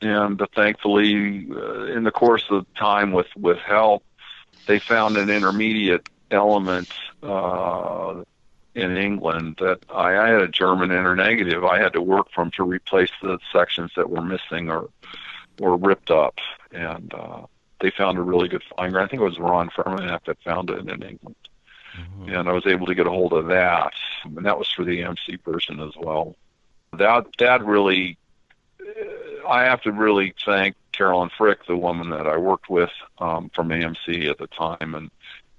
Speaker 4: and thankfully, uh, in the course of time with with help, they found an intermediate element uh, in England that I, I had a German internegative I had to work from to replace the sections that were missing or or ripped up, and uh, they found a really good fine grain. I think it was Ron Fermanagh that found it in England. Mm-hmm. And I was able to get a hold of that, and that was for the AMC version as well. That that really, I have to really thank Carolyn Frick, the woman that I worked with um, from AMC at the time, and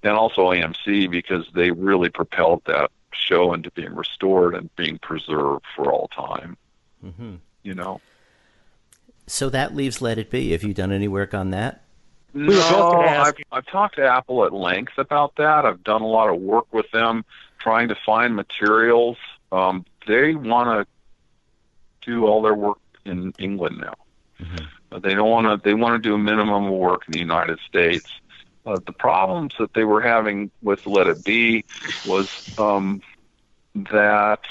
Speaker 4: and also AMC because they really propelled that show into being restored and being preserved for all time. Mm-hmm. You know.
Speaker 2: So that leaves Let It Be. Have you done any work on that?
Speaker 4: no, I've, I've talked to Apple at length about that. I've done a lot of work with them trying to find materials. Um, they want to do all their work in England now. Mm-hmm. They don't want to. They want to do a minimum of work in the United States. Uh, the problems that they were having with Let It Be was um, that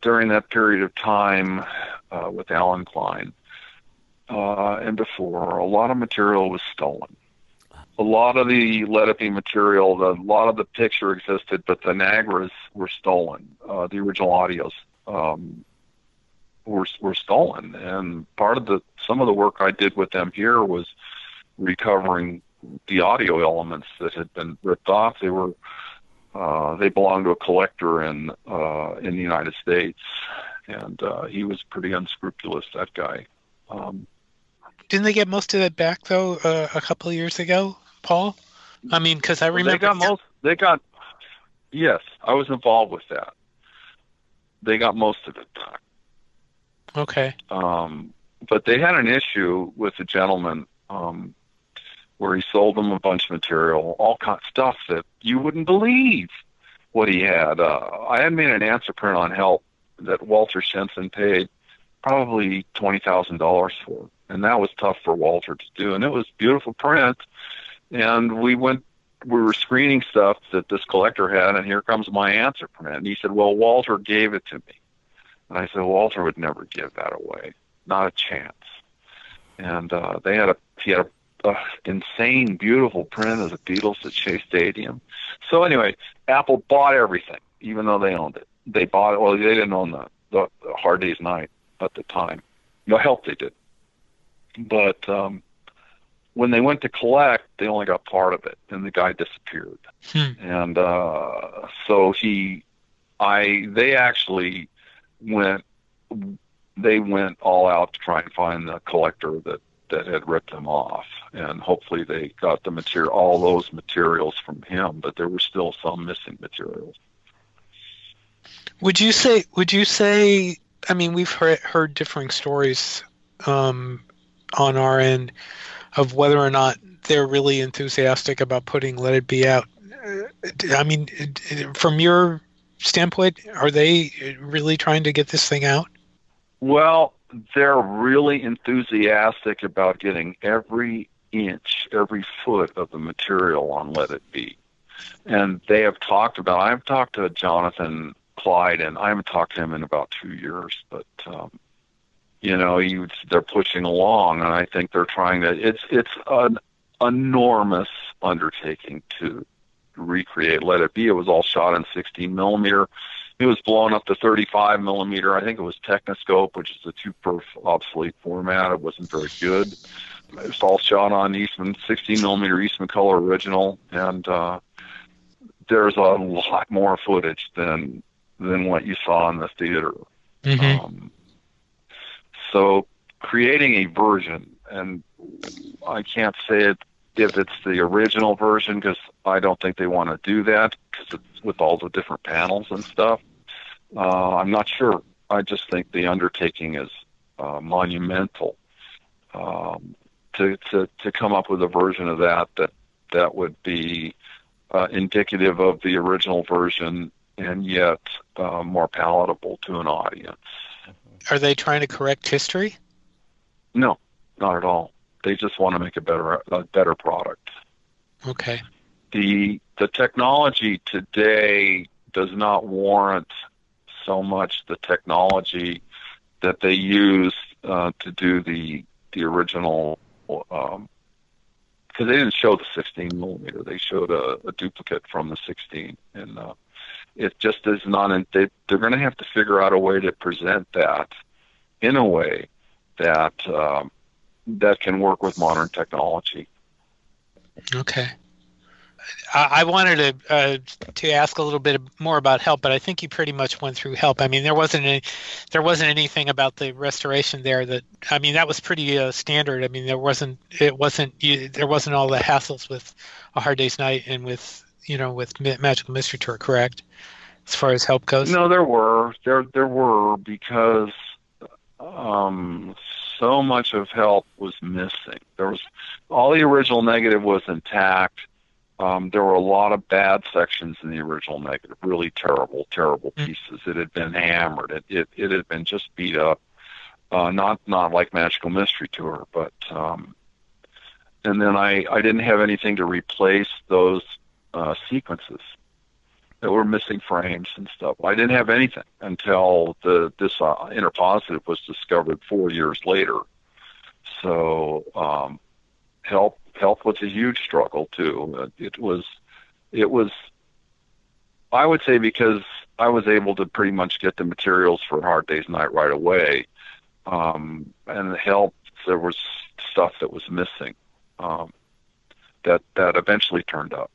Speaker 4: during that period of time uh, with Allen Klein, uh, and before, a lot of material was stolen. a lot of the Let It Be material, the, a lot of the picture existed, but the Nagras were stolen. Uh, the original audios um, were were stolen, and part of the some of the work I did with them here was recovering the audio elements that had been ripped off. They were uh, they belonged to a collector in uh, in the United States, and uh, he was pretty unscrupulous. That guy. Um,
Speaker 1: Didn't they get most of that back though uh, a couple of years ago, Paul? I mean, because I remember
Speaker 4: they got most. They got. Yes, I was involved with that. They got most of it back.
Speaker 1: Okay.
Speaker 4: Um, but they had an issue with the gentleman um, where he sold them a bunch of material, all kind of stuff that you wouldn't believe what he had. Uh, I had made an answer print on help that Walter Shenson paid probably twenty thousand dollars for, and that was tough for Walter to do. And it was beautiful print, and we went. We were screening stuff that this collector had, and here comes my answer print. And he said, "Well, Walter gave it to me," and I said, "Walter would never give that away, not a chance." And uh, they had a he had a uh, insane, beautiful print of the Beatles at Shea Stadium. So anyway, Apple bought everything, even though they owned it. They bought it. Well, they didn't own the, the, the Hard Day's Night at the time. No help they did. But um, when they went to collect, they only got part of it, and the guy disappeared.
Speaker 1: Hmm.
Speaker 4: And uh, so he, I, they actually went, they went all out to try and find the collector that that had ripped them off, and hopefully they got the material, all those materials from him. But there were still some missing materials.
Speaker 1: Would you say? Would you say? I mean, we've heard, heard differing stories um, on our end of whether or not they're really enthusiastic about putting "Let It Be" out. I mean, from your standpoint, are they really trying to get this thing out?
Speaker 4: Well, they're really enthusiastic about getting every inch, every foot of the material on Let It Be. And they have talked about, I've talked to Jonathan Clyde, and I haven't talked to him in about two years, but, um, you know, you, they're pushing along, and I think they're trying to, it's, it's an enormous undertaking to recreate Let It Be. It was all shot in 16 millimeter it was blown up to 35 millimeter. I think it was Techniscope, which is a two perf obsolete format. It wasn't very good. It was all shot on Eastman 16 millimeter Eastman color original, and uh, there's a lot more footage than than what you saw in the theater.
Speaker 1: Mm-hmm.
Speaker 4: Um, so creating a version, and I can't say it if it's the original version because I don't think they want to do that because it's with all the different panels and stuff. Uh, I'm not sure. I just think the undertaking is uh, monumental. Um, to, to to come up with a version of that that that would be uh, indicative of the original version and yet uh, more palatable to an audience.
Speaker 1: Are they trying to correct history?
Speaker 4: No, not at all. They just want to make a better a better product.
Speaker 1: Okay.
Speaker 4: The the technology today does not warrant so much the technology that they used uh, to do the the original um, because they didn't show the 16 millimeter. They showed a, a duplicate from the 16, and uh, it just is not. In, they, they're going to have to figure out a way to present that in a way that um, that can work with modern technology.
Speaker 1: Okay. I wanted to uh, to ask a little bit more about help, but I think you pretty much went through help. I mean, there wasn't any, there wasn't anything about the restoration there that I mean that was pretty uh, standard. I mean, there wasn't it wasn't you, there wasn't all the hassles with a Hard Day's Night and with you know with Magical Mystery Tour, correct? As far as help goes.
Speaker 4: No, there were there there were because um, so much of help was missing. There was all the original negative was intact. Um, there were a lot of bad sections in the original negative, really terrible, terrible
Speaker 1: Mm.
Speaker 4: pieces. It had been hammered. It it, it had been just beat up. Uh, not not like Magical Mystery Tour, but um, and then I I didn't have anything to replace those uh, sequences that were missing frames and stuff. I didn't have anything until the this uh, interpositive was discovered four years later. So um, help help was a huge struggle too. Uh, It was it was I would say because I was able to pretty much get the materials for Hard Day's Night right away, um, and help there was stuff that was missing um, that that eventually turned up.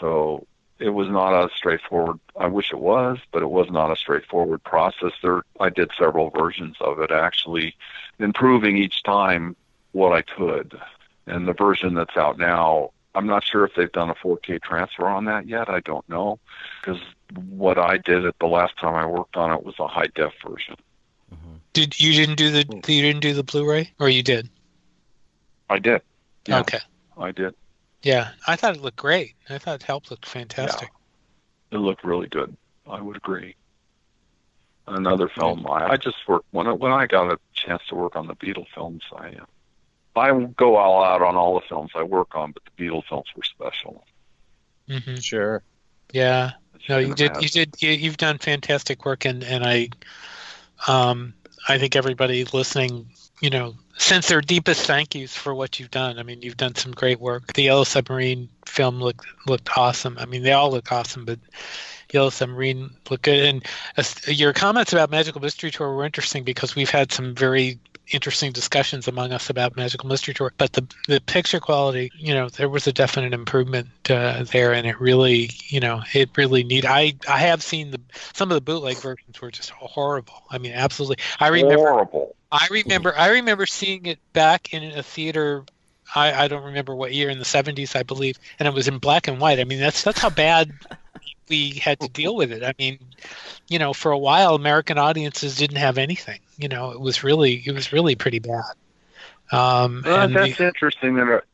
Speaker 4: So it was not a straightforward. I wish it was, but it was not a straightforward process. There, I did several versions of it, actually improving each time what I could. And the version that's out now, I'm not sure if they've done a 4K transfer on that yet. I don't know, because what I did at the last time I worked on it was a high def version.
Speaker 1: Did you didn't do the you didn't do the Blu-ray, or you did?
Speaker 4: I did. Yeah.
Speaker 1: Okay.
Speaker 4: I did.
Speaker 1: Yeah, I thought it looked great. I thought Help looked fantastic.
Speaker 4: Yeah, It looked really good. I would agree. Another film. I, I just worked when I, when I got a chance to work on the Beatle films. I uh, I go all out on all the films I work on, but the Beatle films were special.
Speaker 1: hmm
Speaker 3: Sure.
Speaker 1: Yeah.
Speaker 4: as
Speaker 1: No, you did. You did. You, you've done fantastic work, and and I, um, I think everybody listening, you know, sends their deepest thank yous for what you've done. I mean, you've done some great work. The Yellow Submarine film looked looked awesome. I mean, they all look awesome, but Yellow Submarine looked good. And as, your comments about Magical Mystery Tour were interesting because we've had some very interesting discussions among us about Magical Mystery Tour. But the the picture quality, you know, there was a definite improvement uh, there, and it really, you know, it really need. I I have seen the some of the bootleg versions were just horrible. I mean, absolutely. I remember.
Speaker 4: horrible.
Speaker 1: I remember. I remember seeing it back in a theater. I, I don't remember what year in the 70s, I believe, and it was in black and white. I mean, that's that's how bad we had to deal with it. I mean, you know, for a while, American audiences didn't have anything. You know, it was really it was really pretty bad. Um,
Speaker 4: Well,
Speaker 1: and
Speaker 4: that's
Speaker 1: the-
Speaker 4: interesting that it,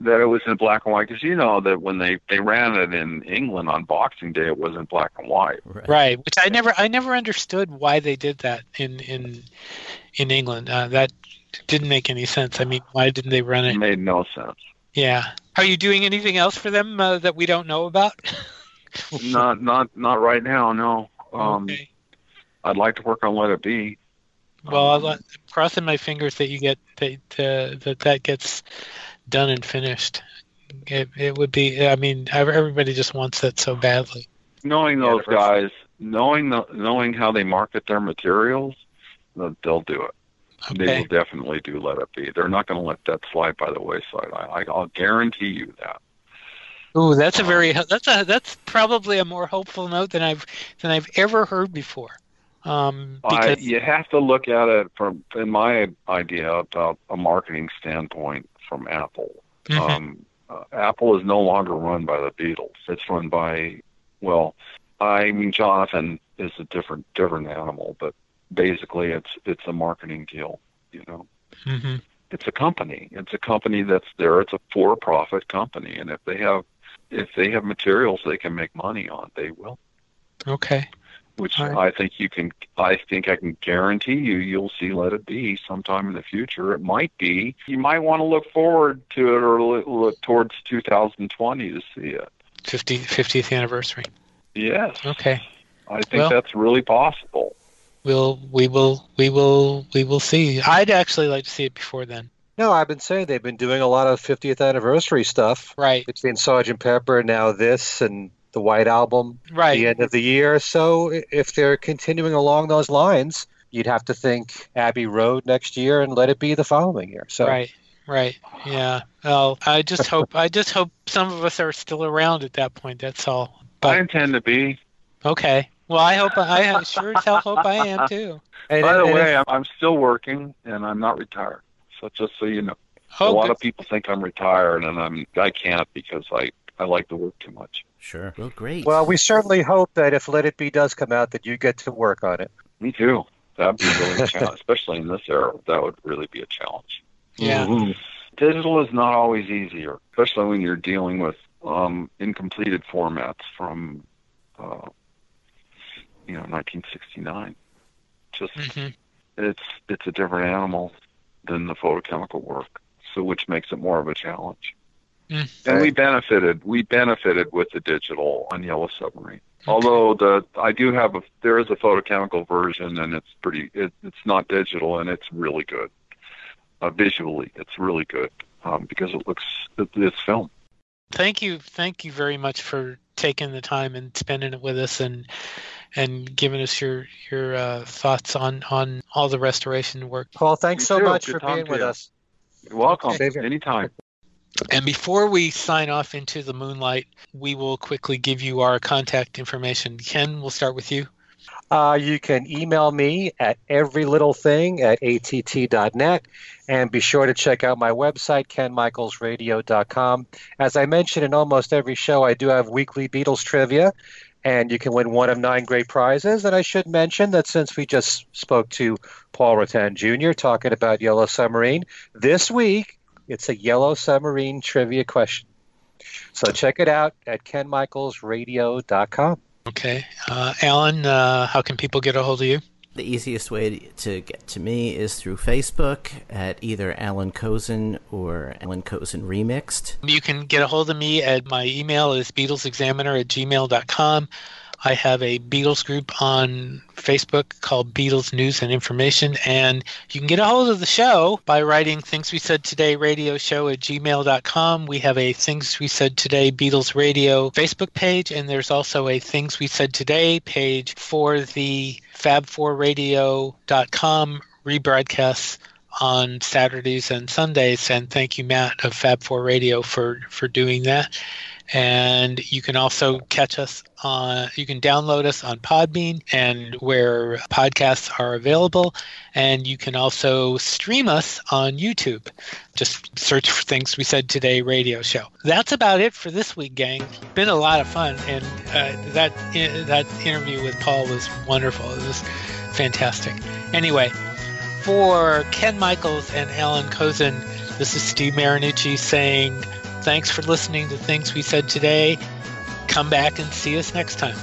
Speaker 4: that it was in black and white because you know that when they they ran it in England on Boxing Day, it was in black and white.
Speaker 2: Right.
Speaker 1: right, which I never I never understood why they did that in in in England. Uh, that didn't make any sense. I mean, why didn't they run
Speaker 4: It
Speaker 1: it?
Speaker 4: made no sense.
Speaker 1: Yeah. Are you doing anything else for them uh, that we don't know about?
Speaker 4: not not not right now. No. Um,
Speaker 1: okay.
Speaker 4: I'd like to work on Let It Be.
Speaker 1: Well,
Speaker 4: Um,
Speaker 1: I'm crossing my fingers that you get that uh, that that gets done and finished. It it would be. I mean, everybody just wants that so badly.
Speaker 4: knowing those guys, knowing the knowing how they market their materials, they'll, they'll do it. They will definitely do Let It Be. They're not going to let that slide by the wayside. I, I, I'll guarantee you that.
Speaker 1: Ooh, that's a very that's a that's probably a more hopeful note than I've than I've ever heard before. Um,
Speaker 4: I, you have to look at it from, in my idea, about a marketing standpoint from Apple.
Speaker 1: Mhm.
Speaker 4: Um, uh, Apple is no longer run by the Beatles. It's run by, well, I mean, Jonathan is a different different animal, but basically, it's it's a marketing deal. You know,
Speaker 1: Mhm.
Speaker 4: it's a company. It's a company that's there. It's a for-profit company, and if they have if they have materials they can make money on, they will
Speaker 1: okay.
Speaker 4: Which
Speaker 1: All
Speaker 4: I think you can. I think I can guarantee you, you'll see "Let It Be" sometime in the future. It might be. You might want to look forward to it or look, look towards 2020 to see it.
Speaker 1: 50, 50th anniversary.
Speaker 4: Yes,
Speaker 1: Okay.
Speaker 4: I think
Speaker 1: Well-
Speaker 4: that's really possible.
Speaker 1: We'll we will we will we will see. I'd actually like to see it before then.
Speaker 3: No, I've been saying they've been doing a lot of 50th anniversary stuff
Speaker 1: Right.
Speaker 3: between Sergeant Pepper, now this, and the White Album,
Speaker 1: Right.
Speaker 3: the end of the year. So if they're continuing along those lines, you'd have to think Abbey Road next year and let it be the following year. So
Speaker 1: Right. Right. Yeah. Well, I just hope I just hope some of us are still around at that point. That's all.
Speaker 4: I intend to be.
Speaker 1: okay. Well, I hope I sure as hell hope I am too.
Speaker 3: and,
Speaker 4: By the
Speaker 3: and
Speaker 4: way, I'm, I'm still working and I'm not retired. So just so you know, a
Speaker 1: Oh,
Speaker 4: lot
Speaker 1: good.
Speaker 4: of people think I'm retired, and I'm I can't because I I like to work too much.
Speaker 2: Sure. Well, great.
Speaker 3: well, we certainly hope that if Let It Be does come out, that you get to work on it.
Speaker 4: Me too. That'd be really a challenge, especially in this era. That would really be a challenge.
Speaker 1: yeah.
Speaker 3: Mhm.
Speaker 4: Digital is not always easier, especially when you're dealing with um, incompleted formats from, uh, you know, 1969. Just
Speaker 1: hmm
Speaker 4: it's it's a different animal than the photochemical work, so which makes it more of a challenge.
Speaker 1: Mm.
Speaker 4: And we benefited. We benefited with the digital on Yellow Submarine. Although the I do have a there is a photochemical version and it's pretty it, it's not digital and it's really good. Uh, visually, it's really good. um, because it looks it, it's film.
Speaker 1: Thank you, thank you very much for taking the time and spending it with us and and giving us your your uh, thoughts on on all the restoration work.
Speaker 3: Paul, thanks
Speaker 4: You
Speaker 3: so
Speaker 4: too.
Speaker 3: much
Speaker 4: Good
Speaker 3: for being with
Speaker 4: you.
Speaker 3: us.
Speaker 4: You're welcome.
Speaker 3: Okay.
Speaker 4: Anytime.
Speaker 1: And before we sign off into the moonlight, we will quickly give you our contact information. Ken, we'll start with you.
Speaker 3: Uh, you can email me at everylittlething at att.net and be sure to check out my website, kenmichaelsradio.com. As I mentioned in almost every show, I do have weekly Beatles trivia, and you can win one of nine great prizes. And I should mention that since we just spoke to Paul Rutan Jr. talking about Yellow Submarine, this week it's a Yellow Submarine trivia question. So check it out at kenmichaelsradio.com.
Speaker 1: Okay. Uh, Alan, uh, how can people get a hold of you?
Speaker 2: The easiest way to get to me is through Facebook at either Allan Kozinn or Allan Kozinn Remixed.
Speaker 1: You can get a hold of me at my email is BeatlesExaminer at gmail.com. I have a Beatles group on Facebook called Beatles News and Information, and you can get a hold of the show by writing Things We Said Today Radio Show at gmail.com. We have a Things We Said Today Beatles Radio Facebook page, and there's also a Things We Said Today page for the fab4radio.com rebroadcasts on Saturdays and Sundays. And thank you, Matt of Fab4 Radio, for, for doing that. And you can also catch us on, you can download us on Podbean and where podcasts are available. And you can also stream us on YouTube. Just search for Things We Said Today radio show. That's about it for this week, gang. Been a lot of fun. And uh, that, that interview with Paul was wonderful. It was fantastic. Anyway, for Ken Michaels and Allan Kozinn, this is Steve Marinucci saying thanks for listening to Things We Said Today. Come back and see us next time.